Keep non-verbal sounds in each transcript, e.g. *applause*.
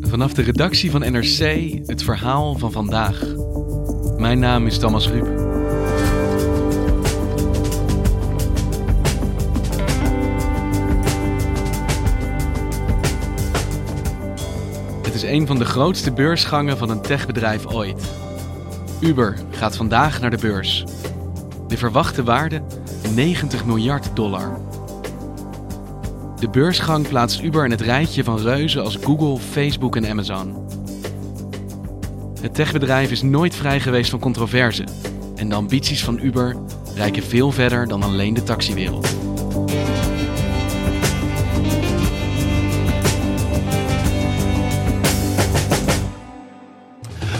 Vanaf de redactie van NRC het verhaal van vandaag. Mijn naam is Thomas Ruip. Het is een van de grootste beursgangen van een techbedrijf ooit. Uber gaat vandaag naar de beurs. De verwachte waarde 90 miljard dollar. De beursgang plaatst Uber in het rijtje van reuzen als Google, Facebook en Amazon. Het techbedrijf is nooit vrij geweest van controverse en de ambities van Uber reiken veel verder dan alleen de taxiwereld.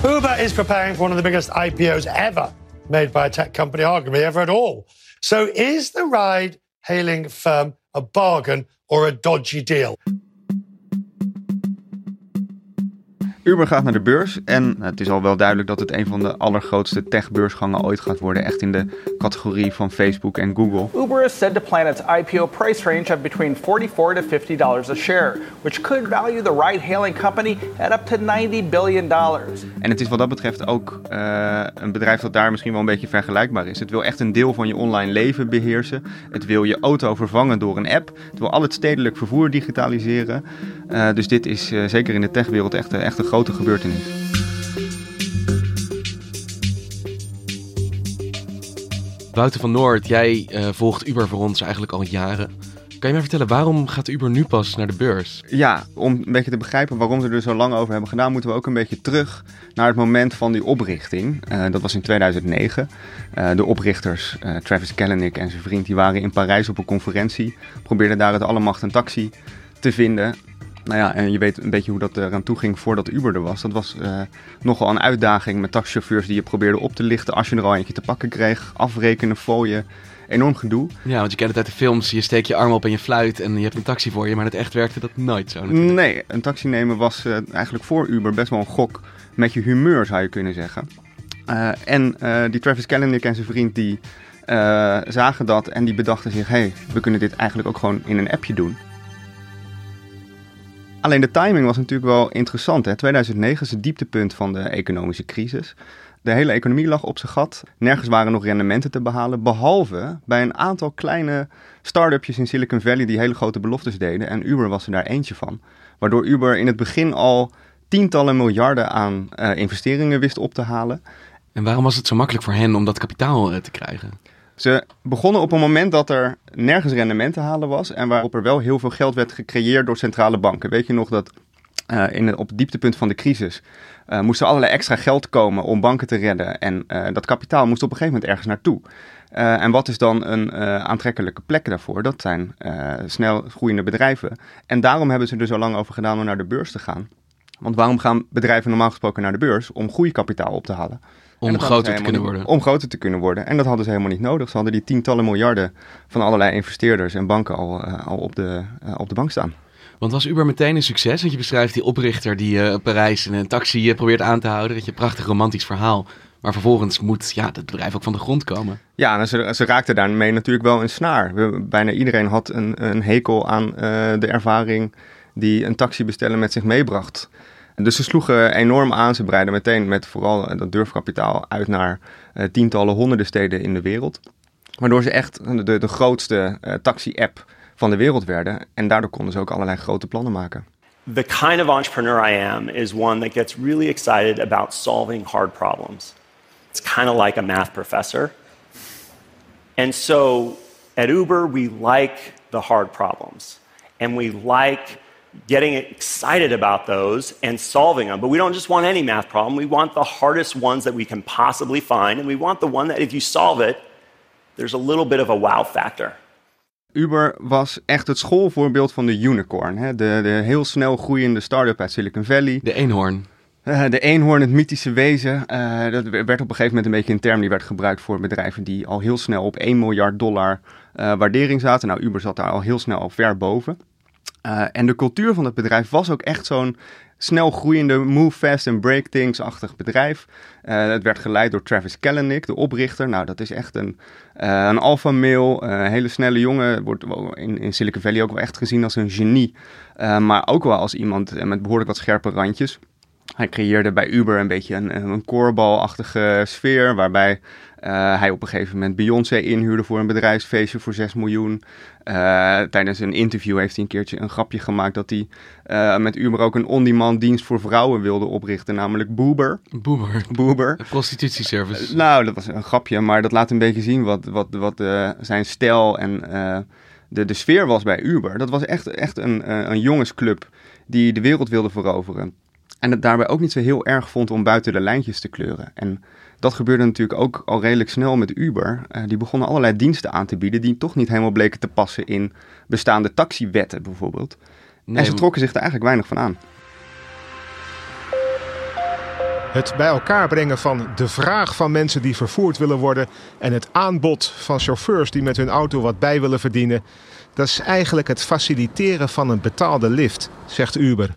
Uber is preparing for one of the biggest IPOs ever made by a tech company, arguably ever at all. So is the ride hailing firm a bargain or a dodgy deal? Uber gaat naar de beurs en het is al wel duidelijk dat het een van de allergrootste techbeursgangen ooit gaat worden. Echt in de categorie van Facebook en Google. Uber is said to plan its IPO price range of between 44 to 50 dollars a share, which could value the ride-hailing company at up to 90 billion dollars. En het is wat dat betreft ook uh, een bedrijf dat daar misschien wel een beetje vergelijkbaar is. Het wil echt een deel van je online leven beheersen. Het wil je auto vervangen door een app. Het wil al het stedelijk vervoer digitaliseren. Uh, dus dit is uh, zeker in de techwereld echt, echt een grote gebeurtenis. Wouter van Noord, jij uh, volgt Uber voor ons eigenlijk al jaren. Kan je mij vertellen, waarom gaat Uber nu pas naar de beurs? Ja, om een beetje te begrijpen waarom ze er zo lang over hebben gedaan, moeten we ook een beetje terug naar het moment van die oprichting. Uh, dat was in 2009. Uh, de oprichters, Travis Kalanick en zijn vriend, die waren in Parijs op een conferentie. Probeerden daar het alle macht een taxi te vinden. Nou ja, en je weet een beetje hoe dat eraan toe ging voordat Uber er was. Dat was uh, nogal een uitdaging met taxichauffeurs die je probeerde op te lichten als je er al eentje te pakken kreeg. Afrekenen, fooien, enorm gedoe. Ja, want je kent het uit de films. Je steekt je arm op en je fluit en je hebt een taxi voor je. Maar het echt werkte dat nooit zo natuurlijk. Nee, een taxi nemen was uh, eigenlijk voor Uber best wel een gok met je humeur zou je kunnen zeggen. Uh, en die Travis Kalanick en zijn vriend die zagen dat en die bedachten zich... hé, hey, we kunnen dit eigenlijk ook gewoon in een appje doen. Alleen de timing was natuurlijk wel interessant. Hè? 2009 is het dieptepunt van de economische crisis. De hele economie lag op zijn gat. Nergens waren nog rendementen te behalen. Behalve bij een aantal kleine start-upjes in Silicon Valley die hele grote beloftes deden. En Uber was er daar eentje van. Waardoor Uber in het begin al tientallen miljarden aan uh, investeringen wist op te halen. En waarom was het zo makkelijk voor hen om dat kapitaal uh, te krijgen? Ze begonnen op een moment dat er nergens rendement te halen was en waarop er wel heel veel geld werd gecreëerd door centrale banken. Weet je nog dat uh, in op het dieptepunt van de crisis uh, moest er allerlei extra geld komen om banken te redden en uh, dat kapitaal moest op een gegeven moment ergens naartoe. en wat is dan een aantrekkelijke plek daarvoor? Dat zijn snel groeiende bedrijven. En daarom hebben ze er zo lang over gedaan om naar de beurs te gaan. Want waarom gaan bedrijven normaal gesproken naar de beurs? Om groeikapitaal op te halen. Om groter te kunnen worden. Om groter te kunnen worden. En dat hadden ze helemaal niet nodig. Ze hadden die tientallen miljarden van allerlei investeerders en banken al, uh, al op, de, uh, op de bank staan. Want was Uber meteen een succes? Want je beschrijft die oprichter die uh, Parijs in een taxi probeert aan te houden. Dat je een prachtig romantisch verhaal. Maar vervolgens moet ja, het bedrijf ook van de grond komen. Ja, en ze, ze raakten daarmee natuurlijk wel een snaar. We, bijna iedereen had een, een hekel aan de ervaring die een taxi bestellen met zich meebracht. Dus ze sloegen enorm aan. Ze breiden meteen met vooral dat durfkapitaal uit naar uh, tientallen, honderden steden in de wereld. Waardoor ze echt de, de grootste uh, taxi-app van de wereld werden. En daardoor konden ze ook allerlei grote plannen maken. the kind of entrepreneur I am is one that gets really excited about solving hard problems. It's kind of like a math professor. And so at Uber, we like the hard problems. And we like getting excited about those and solving them. But we don't just want any math problem. We want the hardest ones that we can possibly find. And we want the one that if you solve it, there's a little bit of a wow factor. Uber was echt het schoolvoorbeeld van de unicorn. Hè? De, de heel snel groeiende start-up uit Silicon Valley. De eenhoorn. Uh, de eenhoorn, het mythische wezen. Uh, dat werd op een gegeven moment een beetje een term die werd gebruikt voor bedrijven die al heel snel op 1 miljard dollar uh, waardering zaten. Nou, Uber zat daar al heel snel al ver boven. En de cultuur van het bedrijf was ook echt zo'n snel groeiende move fast and break things-achtig bedrijf. het werd geleid door Travis Kalanick, de oprichter. Nou, dat is echt een, een alpha male, hele snelle jongen. Wordt in, in Silicon Valley ook wel echt gezien als een genie. maar ook wel als iemand met behoorlijk wat scherpe randjes. Hij creëerde bij Uber een beetje een, een koorbalachtige sfeer, waarbij uh, hij op een gegeven moment Beyoncé inhuurde voor een bedrijfsfeestje voor 6 miljoen. Uh, tijdens een interview heeft hij een keertje een grapje gemaakt dat hij uh, met Uber ook een on-demand dienst voor vrouwen wilde oprichten, namelijk Boober. Boober. Boober. Een prostitutieservice. nou, dat was een grapje, maar dat laat een beetje zien wat, wat, wat zijn stijl en de, de sfeer was bij Uber. Dat was echt, echt een, een jongensclub die de wereld wilde veroveren. En het daarbij ook niet zo heel erg vond om buiten de lijntjes te kleuren. En dat gebeurde natuurlijk ook al redelijk snel met Uber. Uh, die begonnen allerlei diensten aan te bieden die toch niet helemaal bleken te passen in bestaande taxiwetten bijvoorbeeld. Nee, en ze trokken zich er eigenlijk weinig van aan. Het bij elkaar brengen van de vraag van mensen die vervoerd willen worden en het aanbod van chauffeurs die met hun auto wat bij willen verdienen, dat is eigenlijk het faciliteren van een betaalde lift, zegt Uber.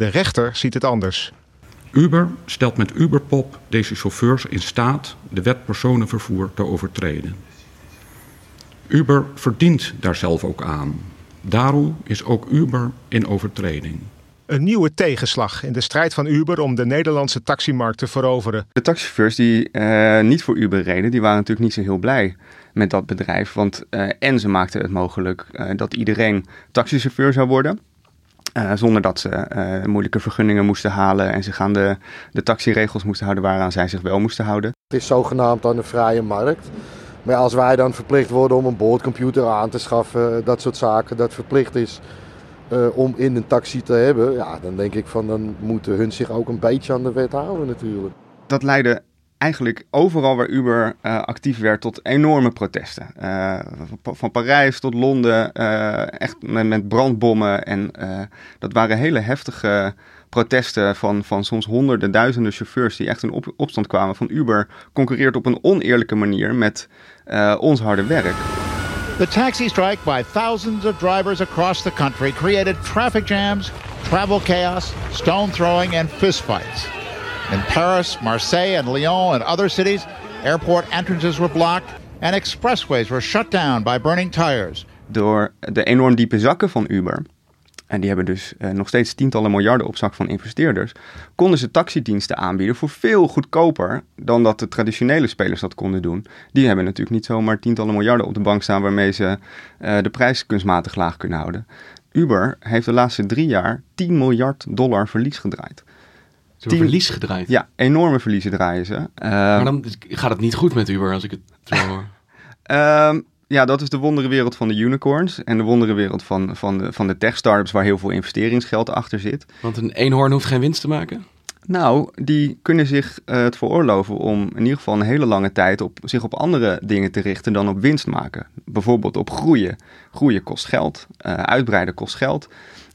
De rechter ziet het anders. Uber stelt met Uberpop deze chauffeurs in staat de wet personenvervoer te overtreden. Uber verdient daar zelf ook aan. Daarom is ook Uber in overtreding. Een nieuwe tegenslag in de strijd van Uber om de Nederlandse taximarkt te veroveren. De taxichauffeurs die uh, niet voor Uber reden, die waren natuurlijk niet zo heel blij met dat bedrijf. Want uh, en ze maakten het mogelijk uh, dat iedereen taxichauffeur zou worden. Uh, zonder dat ze uh, moeilijke vergunningen moesten halen en zich aan de, de taxiregels moesten houden waaraan zij zich wel moesten houden. Het is zogenaamd aan de vrije markt. Maar als wij dan verplicht worden om een boordcomputer aan te schaffen, dat soort zaken, dat verplicht is uh, om in een taxi te hebben, ja, dan denk ik van dan moeten hun zich ook een beetje aan de wet houden natuurlijk. Dat leidde eigenlijk overal waar Uber uh, actief werd tot enorme protesten. Uh, van Parijs tot Londen, uh, echt met, brandbommen. En dat waren hele heftige protesten van, van soms honderden, duizenden chauffeurs die echt in op, opstand kwamen van Uber concurreert op een oneerlijke manier met ons harde werk. The taxi strike by thousands of drivers across the country created traffic jams, travel chaos, stone throwing and fistfights. In Paris, Marseille, and Lyon and other cities, airport entrances were blocked and expressways were shut down by burning tires. Door de enorm diepe zakken van Uber, en die hebben dus uh, nog steeds tientallen miljarden op zak van investeerders, konden ze taxidiensten aanbieden voor veel goedkoper dan dat de traditionele spelers dat konden doen. Die hebben natuurlijk niet zomaar tientallen miljarden op de bank staan waarmee ze uh, de prijs kunstmatig laag kunnen houden. Uber heeft de laatste drie jaar 10 miljard dollar verlies gedraaid. Hebben verlies gedraaid. Ja, enorme verliezen draaien ze. Uh, maar dan gaat het niet goed met Uber als ik het zo *laughs* hoor. uh, ja, dat is de wonderenwereld van de unicorns en de wonderenwereld van, van, de, van de tech-startups waar heel veel investeringsgeld achter zit. Want een eenhoorn hoeft geen winst te maken? Nou, die kunnen zich uh, het veroorloven om in ieder geval een hele lange tijd op, zich op andere dingen te richten dan op winst maken. Bijvoorbeeld op groeien. Groeien kost geld, uh, uitbreiden kost geld.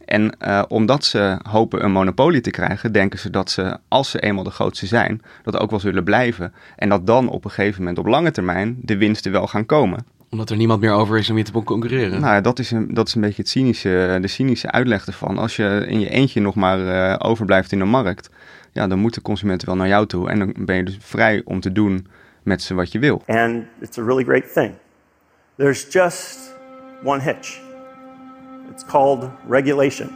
En uh, omdat ze hopen een monopolie te krijgen, denken ze dat ze, als ze eenmaal de grootste zijn, dat ook wel zullen blijven. En dat dan op een gegeven moment op lange termijn de winsten wel gaan komen. Omdat er niemand meer over is om je te concurreren. Nou, dat is een, dat is een beetje het cynische, de cynische uitleg ervan. Als je in je eentje nog maar uh, overblijft in de markt, ja, dan moeten consumenten wel naar jou toe. En dan ben je dus vrij om te doen met ze wat je wil. And it's a really great thing. There's just one hitch. It's called regulation.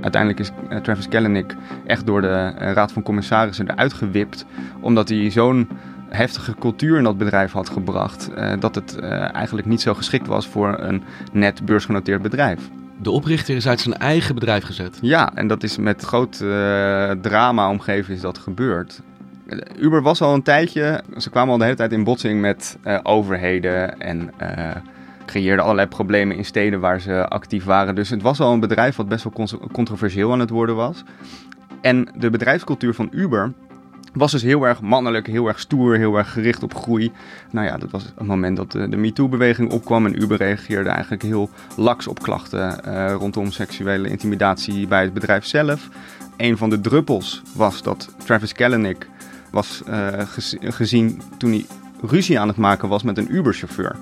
Uiteindelijk is uh, Travis Kalanick echt door de uh, Raad van Commissarissen eruit gewipt, omdat hij zo'n heftige cultuur in dat bedrijf had gebracht, uh, dat het eigenlijk niet zo geschikt was voor een net beursgenoteerd bedrijf. De oprichter is uit zijn eigen bedrijf gezet. Ja, en dat is met groot uh, drama omgeven is dat gebeurd. Uber was al een tijdje, ze kwamen al de hele tijd in botsing met overheden en creëerden allerlei problemen in steden waar ze actief waren. Dus het was al een bedrijf wat best wel controversieel aan het worden was. En de bedrijfscultuur van Uber was dus heel erg mannelijk, heel erg stoer, heel erg gericht op groei. Nou ja, dat was het moment dat de, de MeToo-beweging opkwam en Uber reageerde eigenlijk heel laks op klachten uh, rondom seksuele intimidatie bij het bedrijf zelf. Een van de druppels was dat Travis Kalanick was uh, gezien toen hij ruzie aan het maken was met een Uber-chauffeur.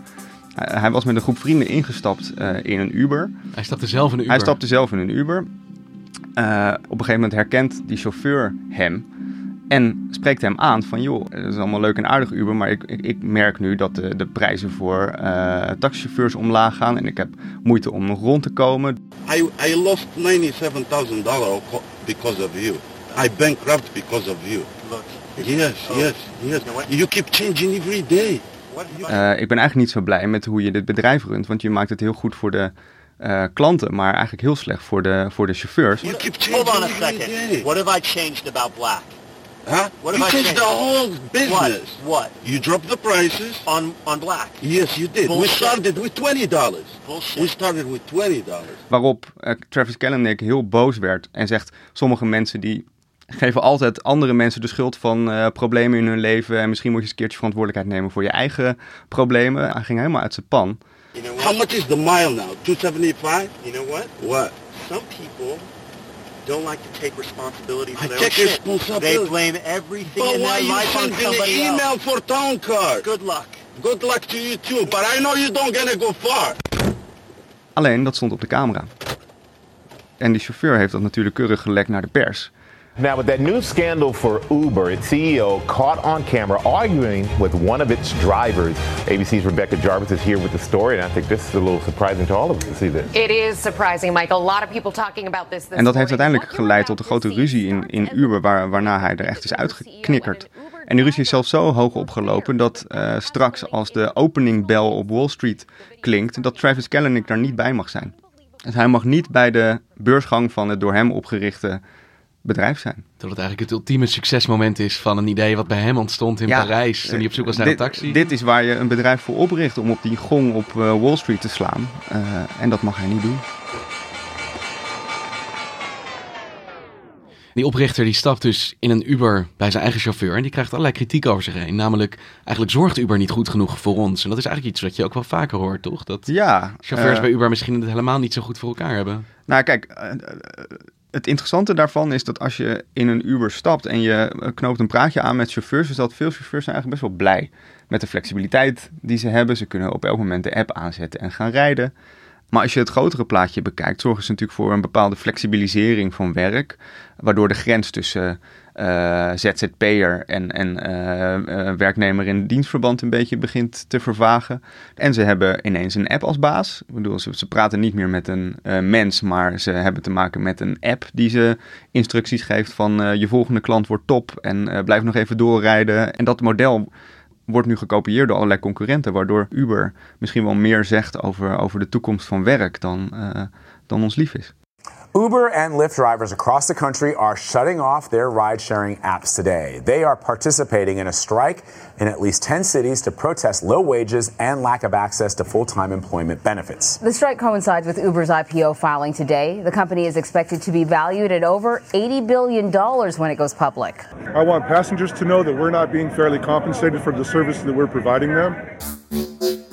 Hij was met een groep vrienden ingestapt uh, in een Uber. Hij stapte zelf in een Uber? Hij stapte zelf in een Uber. Uh, op een gegeven moment herkent die chauffeur hem en spreekt hem aan van, joh, het is allemaal leuk en aardig Uber, maar ik, ik, ik merk nu dat de, de prijzen voor uh, taxichauffeurs omlaag gaan en ik heb moeite om nog rond te komen. I, I lost $97,000 because of you. I bankrupt because of you. Look. Yes, yes, yes. You keep changing every day. Uh, ik ben eigenlijk niet zo blij met hoe je dit bedrijf runt, want je maakt het heel goed voor de uh, klanten, maar eigenlijk heel slecht voor de, voor de chauffeurs. You keep Hold on a second. day. What have I changed about black? Huh? What you have I changed changed? the whole business. What? What? You dropped the prices. On on black. Yes, you did. We started with twenty dollars. Bullshit. We started with twenty dollars. Waarop uh, Travis Kalanick heel boos werd en zegt: sommige mensen die geven altijd andere mensen de schuld van uh, problemen in hun leven en misschien moet je eens een keertje verantwoordelijkheid nemen voor je eigen problemen. Hij ging helemaal uit zijn pan. You know what? How much is the mile now? Two seventy five. You know what? What? Some people don't like to take responsibility for I their take own shit. responsibility. They blame everything But in their life on sending somebody an email else. for town card? Good luck. Good luck to you too. But I know you don't gonna go far. Alleen dat stond op de camera. En die chauffeur heeft dat natuurlijk keurig gelekt naar de pers. Now, with that new scandal for Uber, its CEO caught on camera arguing with one of its drivers. ABC's Rebecca Jarvis is here with the story, and I think this is a little surprising to all of us to see this. It is surprising, Michael. A lot of people talking about this. this En dat heeft uiteindelijk geleid tot een grote ruzie in, in Uber, waar, waarna hij er echt is uitgeknikkerd. En die ruzie is zelfs zo hoog opgelopen dat uh, straks als de openingbel op Wall Street klinkt, dat Travis Kalanick daar niet bij mag zijn. Dus hij mag niet bij de beursgang van het door hem opgerichte bedrijf zijn. Dat het eigenlijk het ultieme succesmoment is van een idee wat bij hem ontstond in Ja, Parijs toen hij op zoek was naar dit, een taxi. Dit is waar je een bedrijf voor opricht om op die gong op uh, Wall Street te slaan. Uh, en dat mag hij niet doen. Die oprichter die stapt dus in een Uber bij zijn eigen chauffeur en die krijgt allerlei kritiek over zich heen. Namelijk, eigenlijk zorgt Uber niet goed genoeg voor ons. En dat is eigenlijk iets wat je ook wel vaker hoort, toch? Dat ja, chauffeurs uh, bij Uber misschien het helemaal niet zo goed voor elkaar hebben. Nou, kijk, uh, het interessante daarvan is dat als je in een Uber stapt en je knoopt een praatje aan met chauffeurs, is dat veel chauffeurs zijn eigenlijk best wel blij met de flexibiliteit die ze hebben. Ze kunnen op elk moment de app aanzetten en gaan rijden. Maar als je het grotere plaatje bekijkt, zorgen ze natuurlijk voor een bepaalde flexibilisering van werk, waardoor de grens tussen uh, ZZP'er en, en uh, werknemer in dienstverband een beetje begint te vervagen. En ze hebben ineens een app als baas. Ik bedoel, ze, ze praten niet meer met een mens, maar ze hebben te maken met een app die ze instructies geeft van je volgende klant wordt top en blijf nog even doorrijden. En dat model wordt nu gekopieerd door allerlei concurrenten, waardoor Uber misschien wel meer zegt over, over de toekomst van werk dan, dan ons lief is. Uber and Lyft drivers across the country are shutting off their ride sharing apps today. They are participating in a strike in at least 10 cities to protest low wages and lack of access to full time employment benefits. The strike coincides with Uber's IPO filing today. The company is expected to be valued at over $80 billion when it goes public. I want passengers to know that we're not being fairly compensated for the service that we're providing them.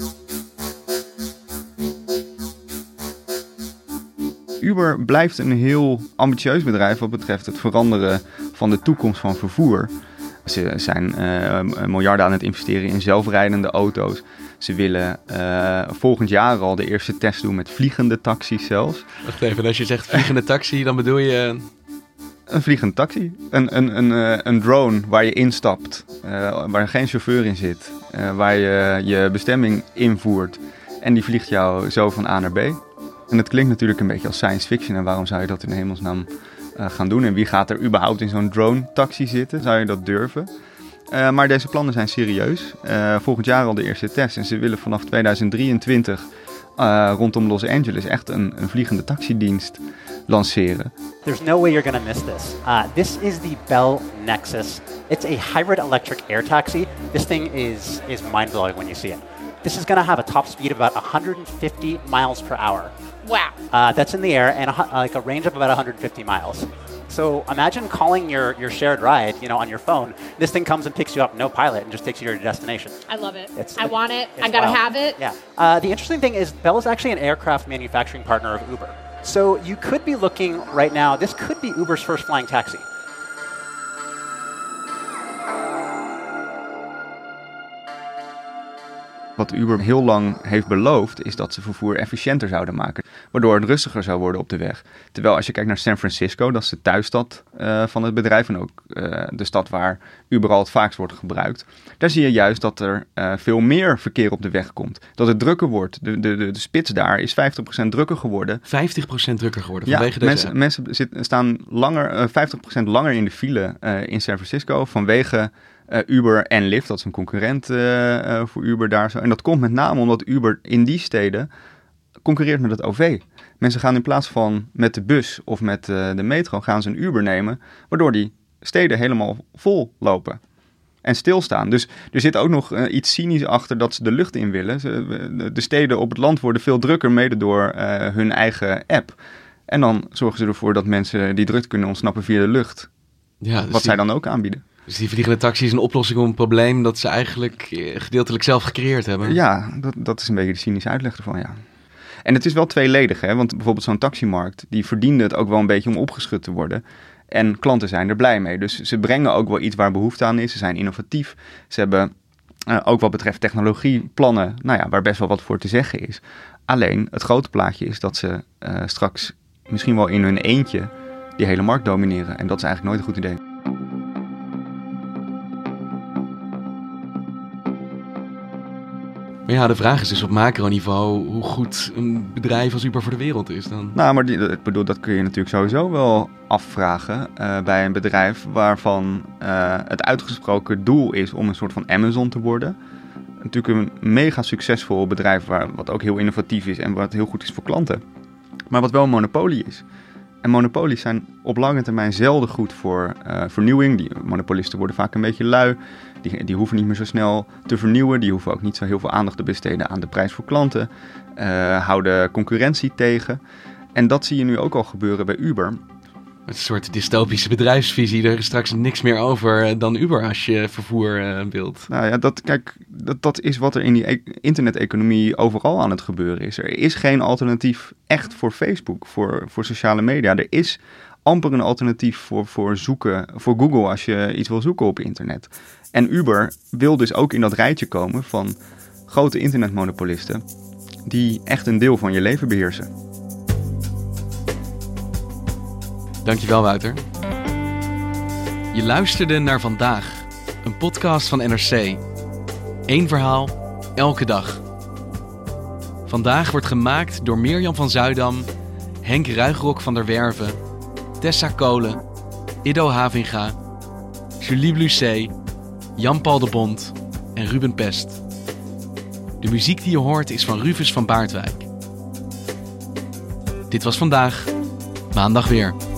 Uber blijft een heel ambitieus bedrijf wat betreft het veranderen van de toekomst van vervoer. Ze zijn uh, miljarden aan het investeren in zelfrijdende auto's. Ze willen uh, volgend jaar al de eerste test doen met vliegende taxis zelfs. Wacht even, als je zegt vliegende taxi, dan bedoel je... Een vliegende taxi. Een, een, een, een drone waar je instapt, uh, waar geen chauffeur in zit. waar je je bestemming invoert en die vliegt jou zo van A naar B. En het klinkt natuurlijk een beetje als science fiction. En waarom zou je dat in hemelsnaam uh, gaan doen? En wie gaat er überhaupt in zo'n drone-taxi zitten? Zou je dat durven? Uh, maar deze plannen zijn serieus. Uh, volgend jaar al de eerste test. En ze willen vanaf 2023 uh, rondom Los Angeles echt een, een vliegende taxidienst lanceren. There's no way you're to miss this. Uh, this is the Bell Nexus. It's a hybrid electric air taxi. This thing is, is mind blowing when you see it. This is to have a top speed of about 150 miles per hour. Wow. Uh, that's in the air and a, like a range of about 150 miles. So imagine calling your, your shared ride, you know, on your phone. This thing comes and picks you up, no pilot, and just takes you to your destination. I love it. It's- I want it. I gotta wild. have it. Yeah. Uh, the interesting thing is Bell is actually an aircraft manufacturing partner of Uber. So you could be looking right now. This could be Uber's first flying taxi. Wat Uber heel lang heeft beloofd, is dat ze vervoer efficiënter zouden maken. Waardoor het rustiger zou worden op de weg. Terwijl als je kijkt naar San Francisco, dat is de thuisstad eh, van het bedrijf. En ook eh, de stad waar Uber al het vaakst wordt gebruikt. Daar zie je juist dat er eh, veel meer verkeer op de weg komt. Dat het drukker wordt. De, de, de, de spits daar is 50% drukker geworden. 50% drukker geworden Ja, vanwege deze mensen, mensen zitten, staan langer, eh, 50% langer in de file in San Francisco vanwege eh, Uber en Lyft. Dat is een concurrent eh, eh, voor Uber daar zo. En dat komt met name omdat Uber in die steden concurreert met het OV. Mensen gaan in plaats van met de bus of met de metro gaan ze een Uber nemen, waardoor die steden helemaal vol lopen en stilstaan. Dus er zit ook nog iets cynisch achter dat ze de lucht in willen. Ze, de- de steden op het land worden veel drukker, mede door hun eigen app. En dan zorgen ze ervoor dat mensen die druk kunnen ontsnappen via de lucht. Ja, dus wat zij die- dan ook aanbieden. Dus die vliegende taxi is een oplossing op een probleem dat ze eigenlijk eh, gedeeltelijk zelf gecreëerd hebben. Ja, dat, dat is een beetje de cynische uitleg ervan, ja. En het is wel tweeledig, hè? want bijvoorbeeld zo'n taximarkt, die verdiende het ook wel een beetje om opgeschud te worden. En klanten zijn er blij mee. Dus ze brengen ook wel iets waar behoefte aan is. Ze zijn innovatief. Ze hebben eh, ook wat betreft technologie plannen, nou ja, waar best wel wat voor te zeggen is. Alleen het grote plaatje is dat ze eh, straks misschien wel in hun eentje die hele markt domineren. En dat is eigenlijk nooit een goed idee. Ja, de vraag is dus op macroniveau hoe goed een bedrijf als Uber voor de wereld is dan. Nou, maar die, ik bedoel, dat kun je natuurlijk sowieso wel afvragen eh, bij een bedrijf waarvan eh, het uitgesproken doel is om een soort van Amazon te worden. Natuurlijk een mega succesvol bedrijf waar, wat ook heel innovatief is en wat heel goed is voor klanten. Maar wat wel een monopolie is. En monopolies zijn op lange termijn zelden goed voor eh, vernieuwing. Die monopolisten worden vaak een beetje lui. Die, die hoeven niet meer zo snel te vernieuwen. Die hoeven ook niet zo heel veel aandacht te besteden aan de prijs voor klanten. Eh, houden concurrentie tegen. En dat zie je nu ook al gebeuren bij Uber. Een soort dystopische bedrijfsvisie. Er is straks niks meer over eh, dan Uber als je vervoer eh, wilt. Nou ja, dat, kijk, dat, dat is wat er in die e- interneteconomie overal aan het gebeuren is. Er is geen alternatief echt voor Facebook, voor, voor sociale media. Er is amper een alternatief voor, voor zoeken, voor Google als je iets wil zoeken op internet. En Uber wil dus ook in dat rijtje komen van grote internetmonopolisten die echt een deel van je leven beheersen. Dankjewel, Wouter. Je luisterde naar Vandaag, een podcast van NRC. Eén verhaal, elke dag. Vandaag wordt gemaakt door Mirjam van Zuidam, Henk Ruigrok van der Werven, Tessa Kolen, Ido Havinga, Julie Blusset, Jan-Paul de Bond en Ruben Pest. De muziek die je hoort is van Rufus van Baardwijk. Dit was vandaag, maandag weer.